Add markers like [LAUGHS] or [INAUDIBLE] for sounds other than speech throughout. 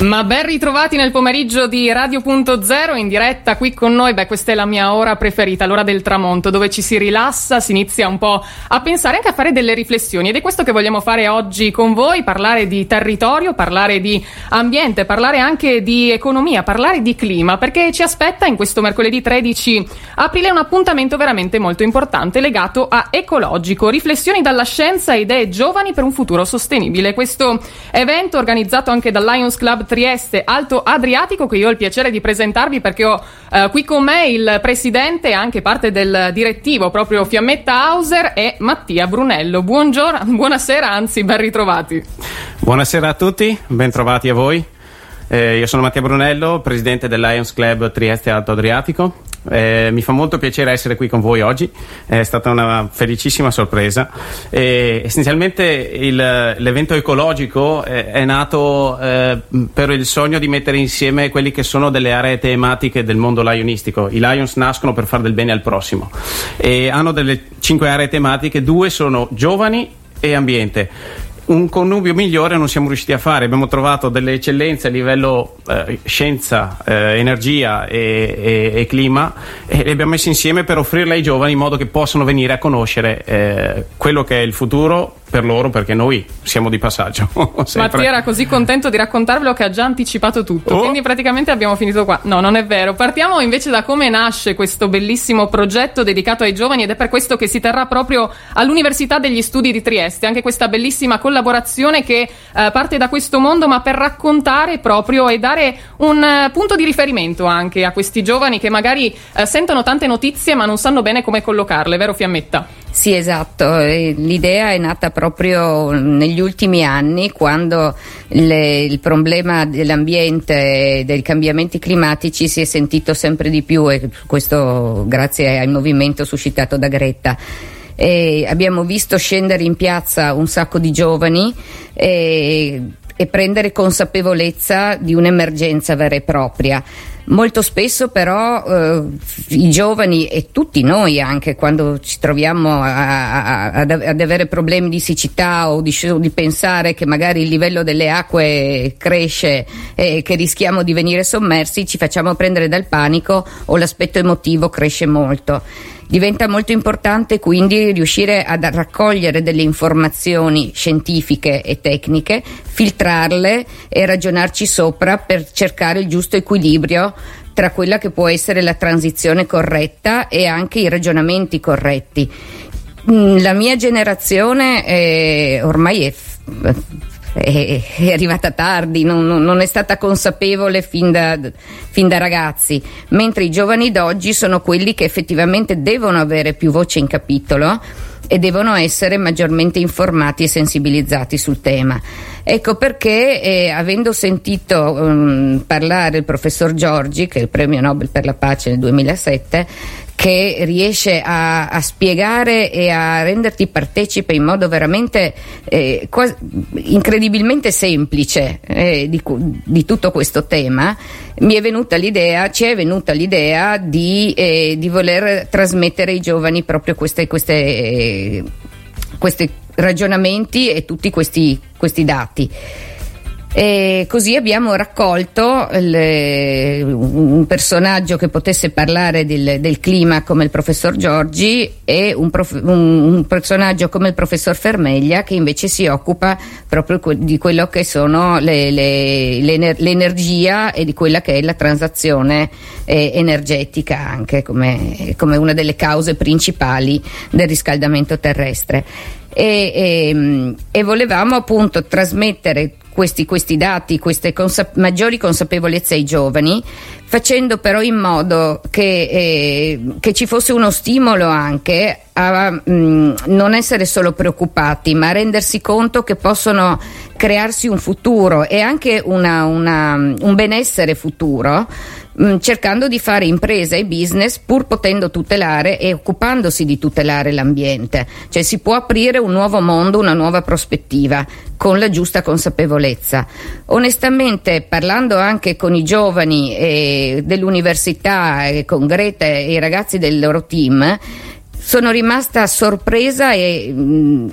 Ma ben ritrovati nel pomeriggio di Radio.0 in diretta qui con noi. Beh, questa è la mia ora preferita, l'ora del tramonto, dove ci si rilassa, si inizia un po' a pensare anche a fare delle riflessioni. Ed è questo che vogliamo fare oggi con voi: parlare di territorio, parlare di ambiente, parlare anche di economia, parlare di clima, perché ci aspetta in questo mercoledì 13 aprile un appuntamento veramente molto importante legato a ecologico. Riflessioni dalla scienza e idee giovani per un futuro sostenibile. Questo evento organizzato anche dal Lions Club Trieste Alto Adriatico che io ho il piacere di presentarvi perché ho eh, qui con me il presidente e anche parte del direttivo proprio Fiammetta Hauser e Mattia Brunello. Buongiorno, [LAUGHS] buonasera, anzi ben ritrovati. Buonasera a tutti, ben trovati a voi. Eh, io sono Mattia Brunello, presidente del Lions Club Trieste Alto Adriatico eh, mi fa molto piacere essere qui con voi oggi, è stata una felicissima sorpresa. E, essenzialmente il, l'evento ecologico è, è nato eh, per il sogno di mettere insieme quelli che sono delle aree tematiche del mondo lionistico. I Lions nascono per fare del bene al prossimo e hanno delle cinque aree tematiche, due sono giovani e ambiente un connubio migliore non siamo riusciti a fare. Abbiamo trovato delle eccellenze a livello eh, scienza, eh, energia e, e, e, clima e le abbiamo messe insieme per offrirle ai giovani in modo che possano venire a conoscere eh, quello che è il futuro per loro perché noi siamo di passaggio. [LAUGHS] Mattia era così contento di raccontarvelo che ha già anticipato tutto, oh. quindi praticamente abbiamo finito qua. No, non è vero. Partiamo invece da come nasce questo bellissimo progetto dedicato ai giovani ed è per questo che si terrà proprio all'Università degli Studi di Trieste, anche questa bellissima collaborazione che eh, parte da questo mondo ma per raccontare proprio e dare un uh, punto di riferimento anche a questi giovani che magari uh, sentono tante notizie ma non sanno bene come collocarle, vero Fiammetta? Sì, esatto. L'idea è nata proprio negli ultimi anni, quando le, il problema dell'ambiente e dei cambiamenti climatici si è sentito sempre di più, e questo grazie al movimento suscitato da Greta. E abbiamo visto scendere in piazza un sacco di giovani e, e prendere consapevolezza di un'emergenza vera e propria. Molto spesso però eh, i giovani e tutti noi anche quando ci troviamo a, a, ad, ad, avere problemi di siccità o di, di, pensare che magari il livello delle acque cresce e che rischiamo di venire sommersi, ci facciamo prendere dal panico o l'aspetto emotivo cresce molto. Diventa molto importante quindi riuscire a raccogliere delle informazioni scientifiche e tecniche, filtrarle e ragionarci sopra per cercare il giusto equilibrio tra quella che può essere la transizione corretta e anche i ragionamenti corretti. Mm, la mia generazione è, ormai è è, è arrivata tardi, non, non, è stata consapevole fin da, fin da ragazzi, mentre i giovani d'oggi sono quelli che effettivamente devono avere più voce in capitolo e devono essere maggiormente informati e sensibilizzati sul tema. Ecco perché, eh, avendo sentito um, parlare il professor Giorgi, che è il premio Nobel per la pace nel 2007, che riesce a, a, spiegare e a renderti partecipe in modo veramente eh, quasi, incredibilmente semplice eh, di, di, tutto questo tema, mi è venuta l'idea, ci è venuta l'idea di, eh, di voler trasmettere ai giovani proprio queste, queste, eh, questi ragionamenti e tutti questi, questi dati. E così abbiamo raccolto le, un personaggio che potesse parlare del, del, clima come il professor Giorgi e un, prof, un, un, personaggio come il professor Fermeglia che invece si occupa proprio di quello che sono le, le, l'energia e di quella che è la transazione eh, energetica anche come, come una delle cause principali del riscaldamento terrestre. E, e, e, volevamo appunto trasmettere questi, questi dati, queste consap- maggiori consapevolezze ai giovani, facendo però in modo che, eh, che ci fosse uno stimolo anche a mh, mm, non essere solo preoccupati, ma a rendersi conto che possono crearsi un futuro e anche una, una, un benessere futuro Mm, cercando di fare impresa e business pur potendo tutelare e occupandosi di tutelare l'ambiente. Cioè si può aprire un nuovo mondo, una nuova prospettiva con la giusta consapevolezza. Onestamente, parlando anche con i giovani eh, dell'università, eh, con Greta e i ragazzi del loro team, sono rimasta sorpresa e mm,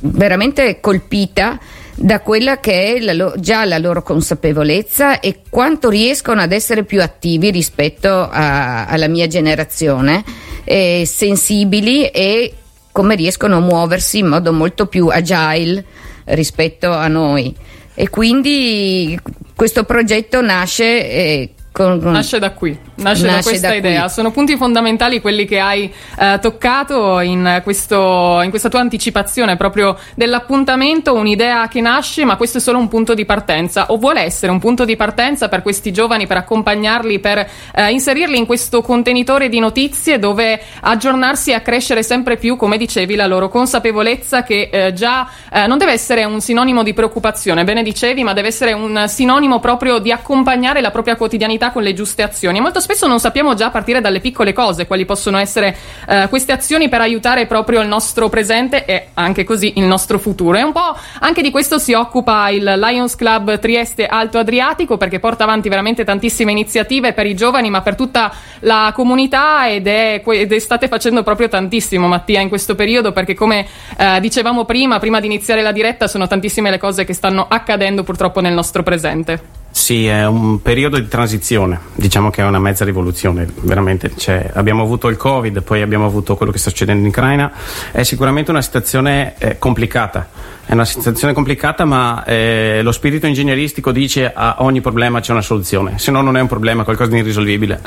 veramente colpita da quella che è la già la loro consapevolezza e quanto riescono ad essere più attivi rispetto a- alla mia generazione, eh, sensibili e come riescono a muoversi in modo molto più agile rispetto a noi. E quindi questo progetto nasce eh, con, con nasce da qui, nasce, nasce da questa da idea. Qui. Sono punti fondamentali quelli che hai eh, toccato in, questo, in, questa tua anticipazione proprio dell'appuntamento, un'idea che nasce, ma questo è solo un punto di partenza o vuole essere un punto di partenza per questi giovani, per accompagnarli, per eh, inserirli in questo contenitore di notizie dove aggiornarsi e accrescere sempre più, come dicevi, la loro consapevolezza che eh, già eh, non deve essere un sinonimo di preoccupazione, bene dicevi, ma deve essere un sinonimo proprio di accompagnare la propria quotidianità quotidianità con le giuste azioni. E molto spesso non sappiamo già a partire dalle piccole cose quali possono essere eh, queste azioni per aiutare proprio il nostro presente e anche così il nostro futuro. E un po' anche di questo si occupa il Lions Club Trieste Alto Adriatico perché porta avanti veramente tantissime iniziative per i giovani ma per tutta la comunità ed è, ed è state facendo proprio tantissimo Mattia in questo periodo perché come eh, dicevamo prima, prima di iniziare la diretta sono tantissime le cose che stanno accadendo purtroppo nel nostro presente. Sì, è un periodo di transizione, diciamo che è una mezza rivoluzione, veramente. Cioè, abbiamo avuto il Covid, poi abbiamo avuto quello che sta succedendo in Ucraina, è sicuramente una situazione eh, complicata, è una situazione complicata ma eh, lo spirito ingegneristico dice a ogni problema c'è una soluzione, se no non è un problema, è qualcosa di irrisolvibile.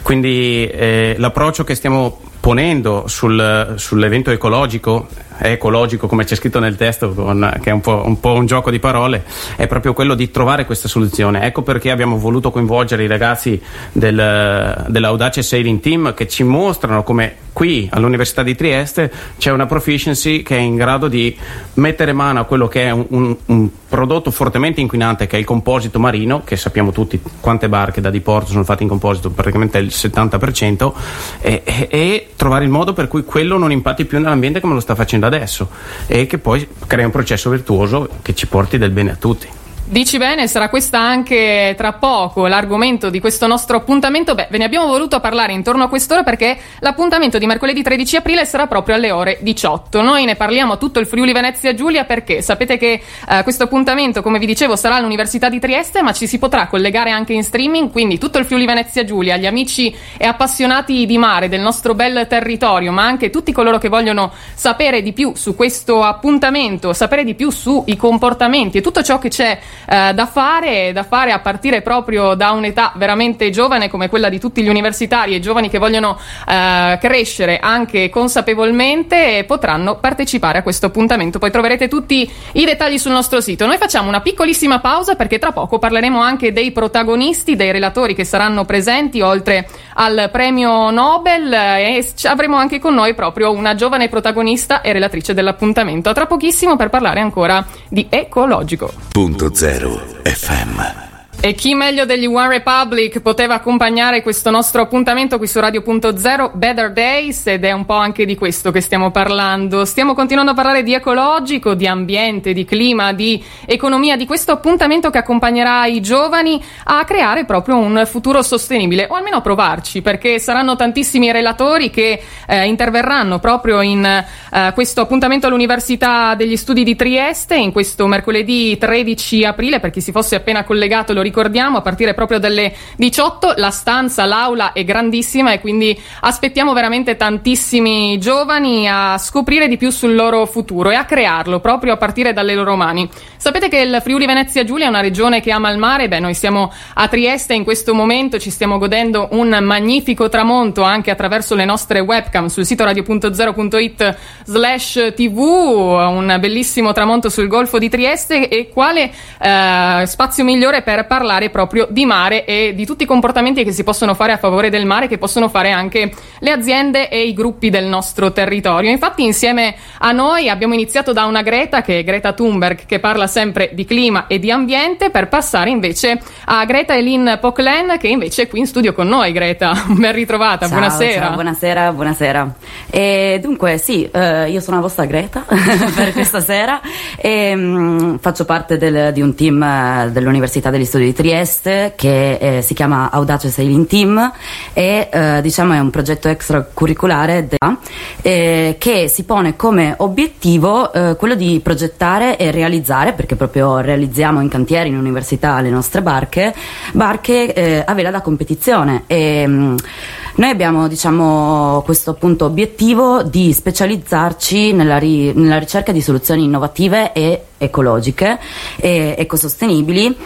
Quindi eh, l'approccio che stiamo ponendo sul, sull'evento ecologico, ecologico come c'è scritto nel testo, con, che è un po', un po', un gioco di parole, è proprio quello di trovare questa soluzione. Ecco perché abbiamo voluto coinvolgere i ragazzi del, dell'Audace Sailing Team che ci mostrano come qui all'Università di Trieste c'è una proficiency che è in grado di mettere a quello che è un, un, un prodotto fortemente inquinante che è il composito marino, che sappiamo tutti quante barche da diporto sono fatte in composito, praticamente il 70%, e, e, e trovare il modo per cui quello non impatti più nell'ambiente come lo sta facendo adesso e che poi crea un processo virtuoso che ci porti del bene a tutti. Dici bene, sarà questa anche tra poco l'argomento di questo nostro appuntamento. Beh, ve ne abbiamo voluto parlare intorno a quest'ora perché l'appuntamento di mercoledì 13 aprile sarà proprio alle ore 18. Noi ne parliamo a tutto il Friuli Venezia Giulia perché sapete che eh, questo appuntamento, come vi dicevo, sarà all'Università di Trieste, ma ci si potrà collegare anche in streaming, quindi tutto il Friuli Venezia Giulia, gli amici e appassionati di mare del nostro bel territorio, ma anche tutti coloro che vogliono sapere di più su questo appuntamento, sapere di più sui comportamenti e tutto ciò che c'è eh, da, fare, da fare a partire proprio da un'età veramente giovane come quella di tutti gli universitari e giovani che vogliono eh, crescere anche consapevolmente potranno partecipare a questo appuntamento. Poi troverete tutti i dettagli sul nostro sito. Noi facciamo una piccolissima pausa perché tra poco parleremo anche dei protagonisti, dei relatori che saranno presenti oltre al premio Nobel e avremo anche con noi proprio una giovane protagonista e relatrice dell'appuntamento. A tra pochissimo per parlare ancora di ecologico. Punto. Zero FM. E chi meglio degli One Republic poteva accompagnare questo nostro appuntamento qui su Radio.0 Better Days ed è un po' anche di questo che stiamo parlando. Stiamo continuando a parlare di ecologico, di ambiente, di clima, di economia, di questo appuntamento che accompagnerà i giovani a creare proprio un futuro sostenibile o almeno a provarci perché saranno tantissimi relatori che eh, interverranno proprio in eh, questo appuntamento all'Università degli Studi di Trieste in questo mercoledì 13 aprile per chi si fosse appena collegato lo ricordo ricordiamo, a partire proprio dalle 18 la stanza, l'aula è grandissima e quindi aspettiamo veramente tantissimi giovani a scoprire di più sul loro futuro e a crearlo proprio a partire dalle loro mani. Sapete che il Friuli Venezia Giulia è una regione che ama il mare? Beh, noi siamo a Trieste in questo momento, ci stiamo godendo un magnifico tramonto anche attraverso le nostre webcam sul sito radio.0.it slash tv, un bellissimo tramonto sul Golfo di Trieste e quale eh, spazio migliore per parlare proprio di mare e di tutti i comportamenti che si possono fare a favore del mare, che possono fare anche le aziende e i gruppi del nostro territorio. Infatti, insieme a noi abbiamo iniziato da una Greta, che è Greta Thunberg, che parla sempre di clima e di ambiente, per passare invece a Greta Elin Poclen, che invece è qui in studio con noi. Greta, [LAUGHS] ben ritrovata, ciao, buonasera. Ciao, buonasera, buonasera. E dunque, sì, eh, io sono la vostra Greta [LAUGHS] per questa sera e mh, mm, faccio parte del, di un team eh, dell'Università degli Studi di Trieste che eh, si chiama Audace Sailing Team e eh, diciamo è un progetto extracurriculare eh, che si pone come obiettivo eh, quello di progettare e realizzare, perché proprio realizziamo in cantieri, in università le nostre barche, barche eh, a vela da competizione. E, mh, mm, noi abbiamo diciamo, questo appunto, obiettivo di specializzarci nella, ri- nella ricerca di soluzioni innovative e ecologiche e ecosostenibili,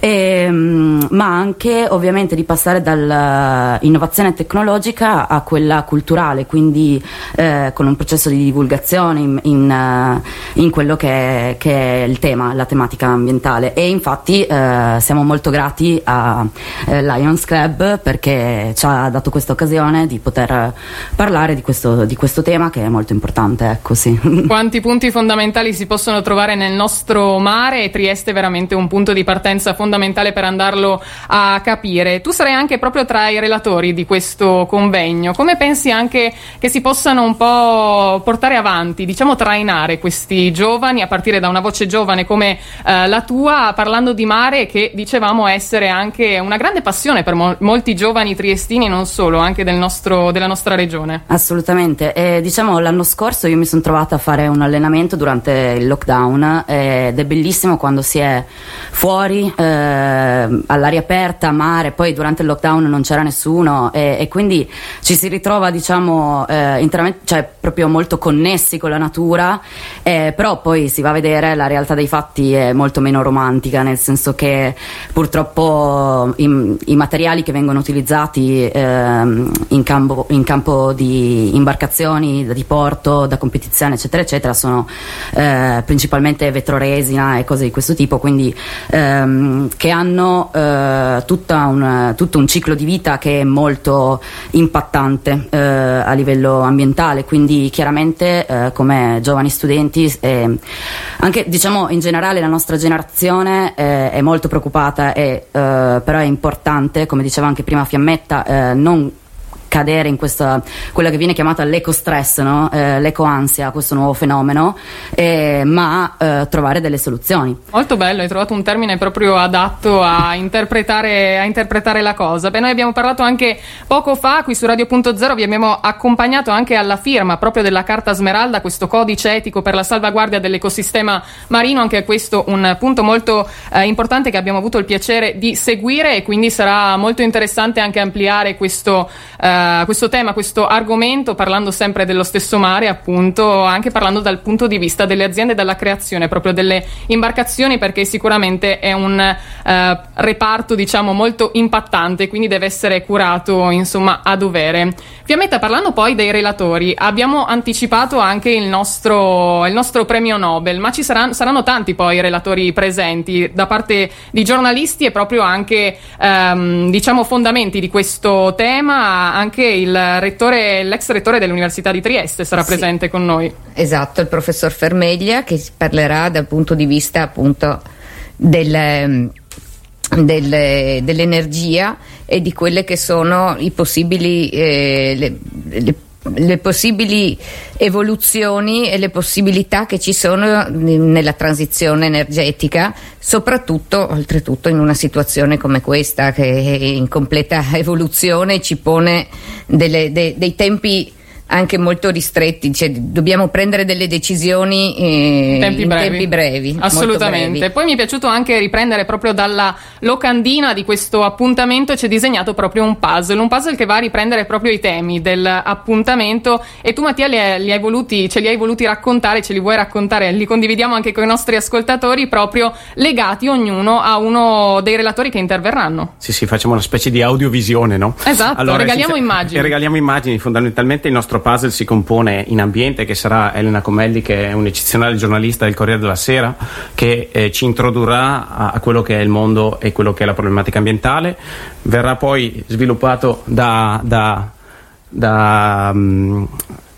e, mm, ma anche ovviamente di passare dall'innovazione tecnologica a quella culturale, quindi eh, con un processo di divulgazione in, in, eh, in quello che è, che è, il tema, la tematica ambientale. E infatti eh, siamo molto grati a eh, Lions Club perché ci ha dato questa occasione di poter parlare di questo, di questo tema che è molto importante. Ecco, sì. [LAUGHS] Quanti punti fondamentali si possono trovare nel nostro nostro mare e Trieste è veramente un punto di partenza fondamentale per andarlo a capire. Tu sarai anche proprio tra i relatori di questo convegno. Come pensi anche che si possano un po' portare avanti, diciamo trainare questi giovani a partire da una voce giovane come eh, la tua, parlando di mare che dicevamo essere anche una grande passione per mo- molti giovani triestini, non solo, anche del nostro, della nostra regione? Assolutamente. Eh, diciamo l'anno scorso io mi sono trovata a fare un allenamento durante il lockdown. Eh, ed è bellissimo quando si è fuori eh, all'aria aperta, mare, poi durante il lockdown non c'era nessuno e, e quindi ci si ritrova diciamo eh, interamente, cioè proprio molto connessi con la natura, eh, però poi si va a vedere la realtà dei fatti è molto meno romantica, nel senso che purtroppo i, i materiali che vengono utilizzati ehm, in campo, in, campo, di imbarcazioni, da diporto, da competizione eccetera eccetera sono eh, principalmente vetro resina e cose di questo tipo, quindi ehm, che hanno eh, un, tutto un ciclo di vita che è molto impattante eh, a livello ambientale, quindi chiaramente eh, come giovani studenti e anche diciamo in generale la nostra generazione eh, è molto preoccupata e eh, però è importante, come diceva anche prima Fiammetta, eh, non cadere in questa, quella che viene chiamata l'eco-stress, no? eh, l'eco-ansia, questo nuovo fenomeno, eh, ma eh, trovare delle soluzioni. Molto bello, hai trovato un termine proprio adatto a interpretare, a interpretare la cosa. Beh, noi abbiamo parlato anche poco fa qui su Radio.0, vi abbiamo accompagnato anche alla firma proprio della Carta Smeralda, questo codice etico per la salvaguardia dell'ecosistema marino, anche questo un punto molto eh, importante che abbiamo avuto il piacere di seguire e quindi sarà molto interessante anche ampliare questo eh, questo tema, questo argomento, parlando sempre dello stesso mare, appunto, anche parlando dal punto di vista delle aziende, dalla creazione proprio delle imbarcazioni, perché sicuramente è un eh, reparto, diciamo, molto impattante, quindi deve essere curato, insomma, a dovere. Fiammetta, parlando poi dei relatori, abbiamo anticipato anche il nostro, il nostro premio Nobel, ma ci saranno, saranno tanti poi i relatori presenti da parte di giornalisti e proprio anche, ehm, diciamo, fondamenti di questo tema, anche il rettore, l'ex rettore dell'Università di Trieste sarà sì, presente con noi. Esatto, il professor Fermeglia che parlerà dal punto di vista appunto del, del, dell'energia e di quelle che sono i possibili eh, le, le le possibili evoluzioni e le possibilità che ci sono nella transizione energetica, soprattutto oltretutto in una situazione come questa che è in completa evoluzione ci pone delle, de, dei tempi anche molto ristretti, cioè, dobbiamo prendere delle decisioni eh, in, tempi, in brevi. tempi brevi. Assolutamente. Brevi. Poi mi è piaciuto anche riprendere proprio dalla locandina di questo appuntamento, c'è disegnato proprio un puzzle, un puzzle che va a riprendere proprio i temi dell'appuntamento e tu Mattia li hai, li hai voluti, ce li hai voluti raccontare, ce li vuoi raccontare, li condividiamo anche con i nostri ascoltatori proprio legati ognuno a uno dei relatori che interverranno. Sì, sì, facciamo una specie di audiovisione, no? Esatto, allora, regaliamo immagini. [LAUGHS] Regaliamo immagini, fondamentalmente il nostro nostro puzzle si compone in ambiente, che sarà Elena Comelli, che è un'eccezionale giornalista del Corriere della Sera, che eh, ci introdurrà a, a, quello che è il mondo e quello che è la problematica ambientale. Verrà poi sviluppato da, da, da, um,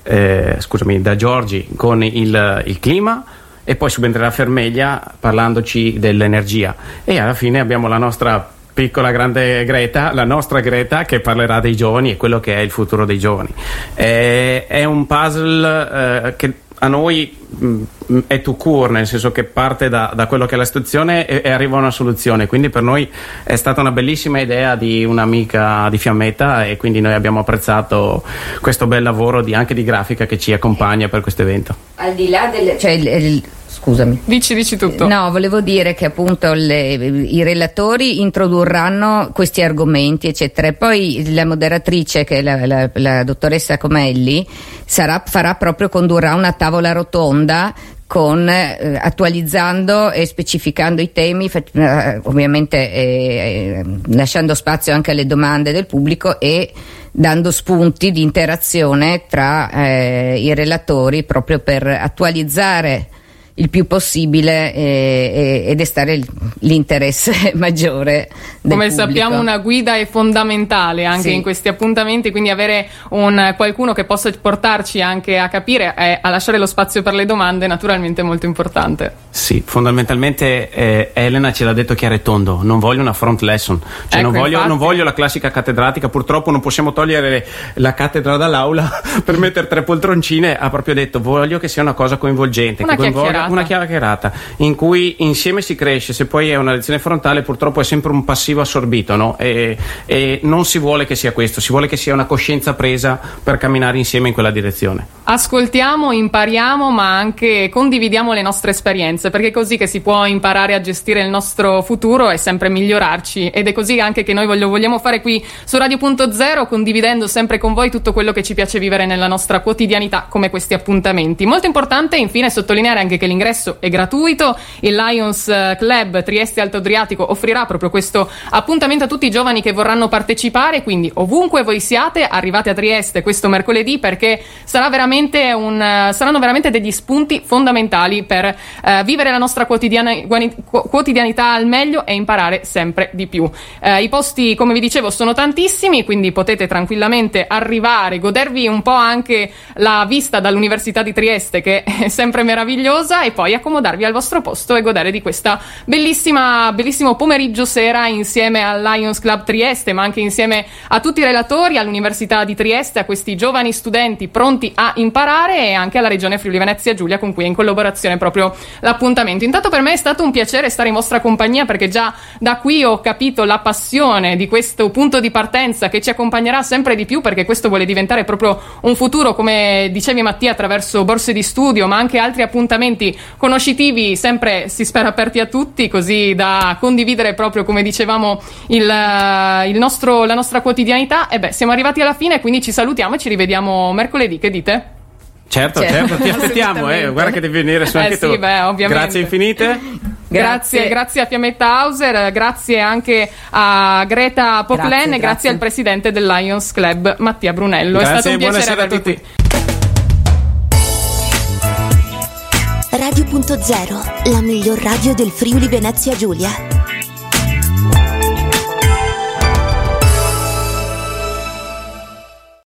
eh, scusami, da Giorgi con il, il clima e poi subentrerà Fermeglia parlandoci dell'energia e alla fine abbiamo la nostra piccola grande Greta, la nostra Greta che parlerà dei giovani e quello che è il futuro dei giovani. È, è un puzzle eh, che a noi mh, è to cure, nel senso che parte da, da quello che è la situazione e, e, arriva a una soluzione. Quindi per noi è stata una bellissima idea di un'amica di Fiammetta e quindi noi abbiamo apprezzato questo bel lavoro di, anche di grafica che ci accompagna per questo evento. Al di là del... Cioè, il, il scusami. Dici, dici tutto. No, volevo dire che appunto le, i relatori introdurranno questi argomenti, eccetera. E poi la moderatrice, che è la, la, la dottoressa Comelli, sarà, farà proprio, condurrà una tavola rotonda con, eh, attualizzando e specificando i temi, eh, ovviamente eh, eh, lasciando spazio anche alle domande del pubblico e dando spunti di interazione tra eh, i relatori proprio per attualizzare il più possibile eh, ed estare l'interesse [LAUGHS] maggiore del Come pubblico. sappiamo una guida è fondamentale anche Sì. in questi appuntamenti, quindi avere un, qualcuno che possa portarci anche a capire e a lasciare lo spazio per le domande naturalmente è molto importante. Sì, fondamentalmente eh, Elena ce l'ha detto chiaro e tondo, non voglio una front lesson, cioè Ecco, non, voglio, infatti. non voglio la classica cattedratica, purtroppo non possiamo togliere la cattedra dall'aula [LAUGHS] per mettere tre poltroncine, ha proprio detto voglio che sia una cosa coinvolgente, Una chiacchierata. una chiacchierata in cui insieme si cresce, se poi è una lezione frontale purtroppo è sempre un passivo assorbito no? e, e non si vuole che sia questo, si vuole che sia una coscienza presa per camminare insieme in quella direzione. Ascoltiamo, impariamo, ma anche condividiamo le nostre esperienze, perché è così che si può imparare a gestire il nostro futuro e sempre migliorarci. Ed è così anche che noi voglio- vogliamo fare qui su Radio.0, condividendo sempre con voi tutto quello che ci piace vivere nella nostra quotidianità, come questi appuntamenti. Molto importante, infine, sottolineare anche che l'ingresso è gratuito. Il Lions eh, Club Trieste Alto Adriatico offrirà proprio questo appuntamento a tutti i giovani che vorranno partecipare, quindi ovunque voi siate, arrivate a Trieste questo mercoledì perché sarà veramente un, eh, saranno veramente degli spunti fondamentali per eh, vivere la nostra quotidianità al meglio e imparare sempre di più. Eh, I posti, come vi dicevo, sono tantissimi, quindi potete tranquillamente arrivare, godervi un po' anche la vista dall'Università di Trieste, che è sempre meravigliosa, e poi accomodarvi al vostro posto e godere di questa bellissima, bellissimo pomeriggio sera insieme al Lions Club Trieste, ma anche insieme a tutti i relatori, all'Università di Trieste, a questi giovani studenti pronti a imparare e anche alla Regione Friuli Venezia Giulia con cui è in collaborazione proprio l'appuntamento. Intanto per me è stato un piacere stare in vostra compagnia perché già da qui ho capito la passione di questo punto di partenza che ci accompagnerà sempre di più perché questo vuole diventare proprio un futuro, come dicevi Mattia, attraverso borse di studio, ma anche altri appuntamenti conoscitivi, sempre si spera aperti a tutti, così da condividere proprio, come dicevamo, il, eh, il nostro- la nostra quotidianità. E beh, siamo arrivati alla fine, quindi ci salutiamo e ci rivediamo mercoledì. Che dite? Certo, Certo. certo, ti [LAUGHS] aspettiamo, eh. Guarda che devi venire su Eh anche sì, tu. beh, ovviamente. Grazie infinite. [LAUGHS] Grazie, Grazie. grazie a Fiammetta Hauser, grazie anche a Greta Poclen Grazie, e grazie grazie. al presidente del Lions Club Mattia Brunello. È Grazie, stato un piacere buonasera a tutti. qui. Radio.0, la miglior radio del Friuli Venezia Giulia.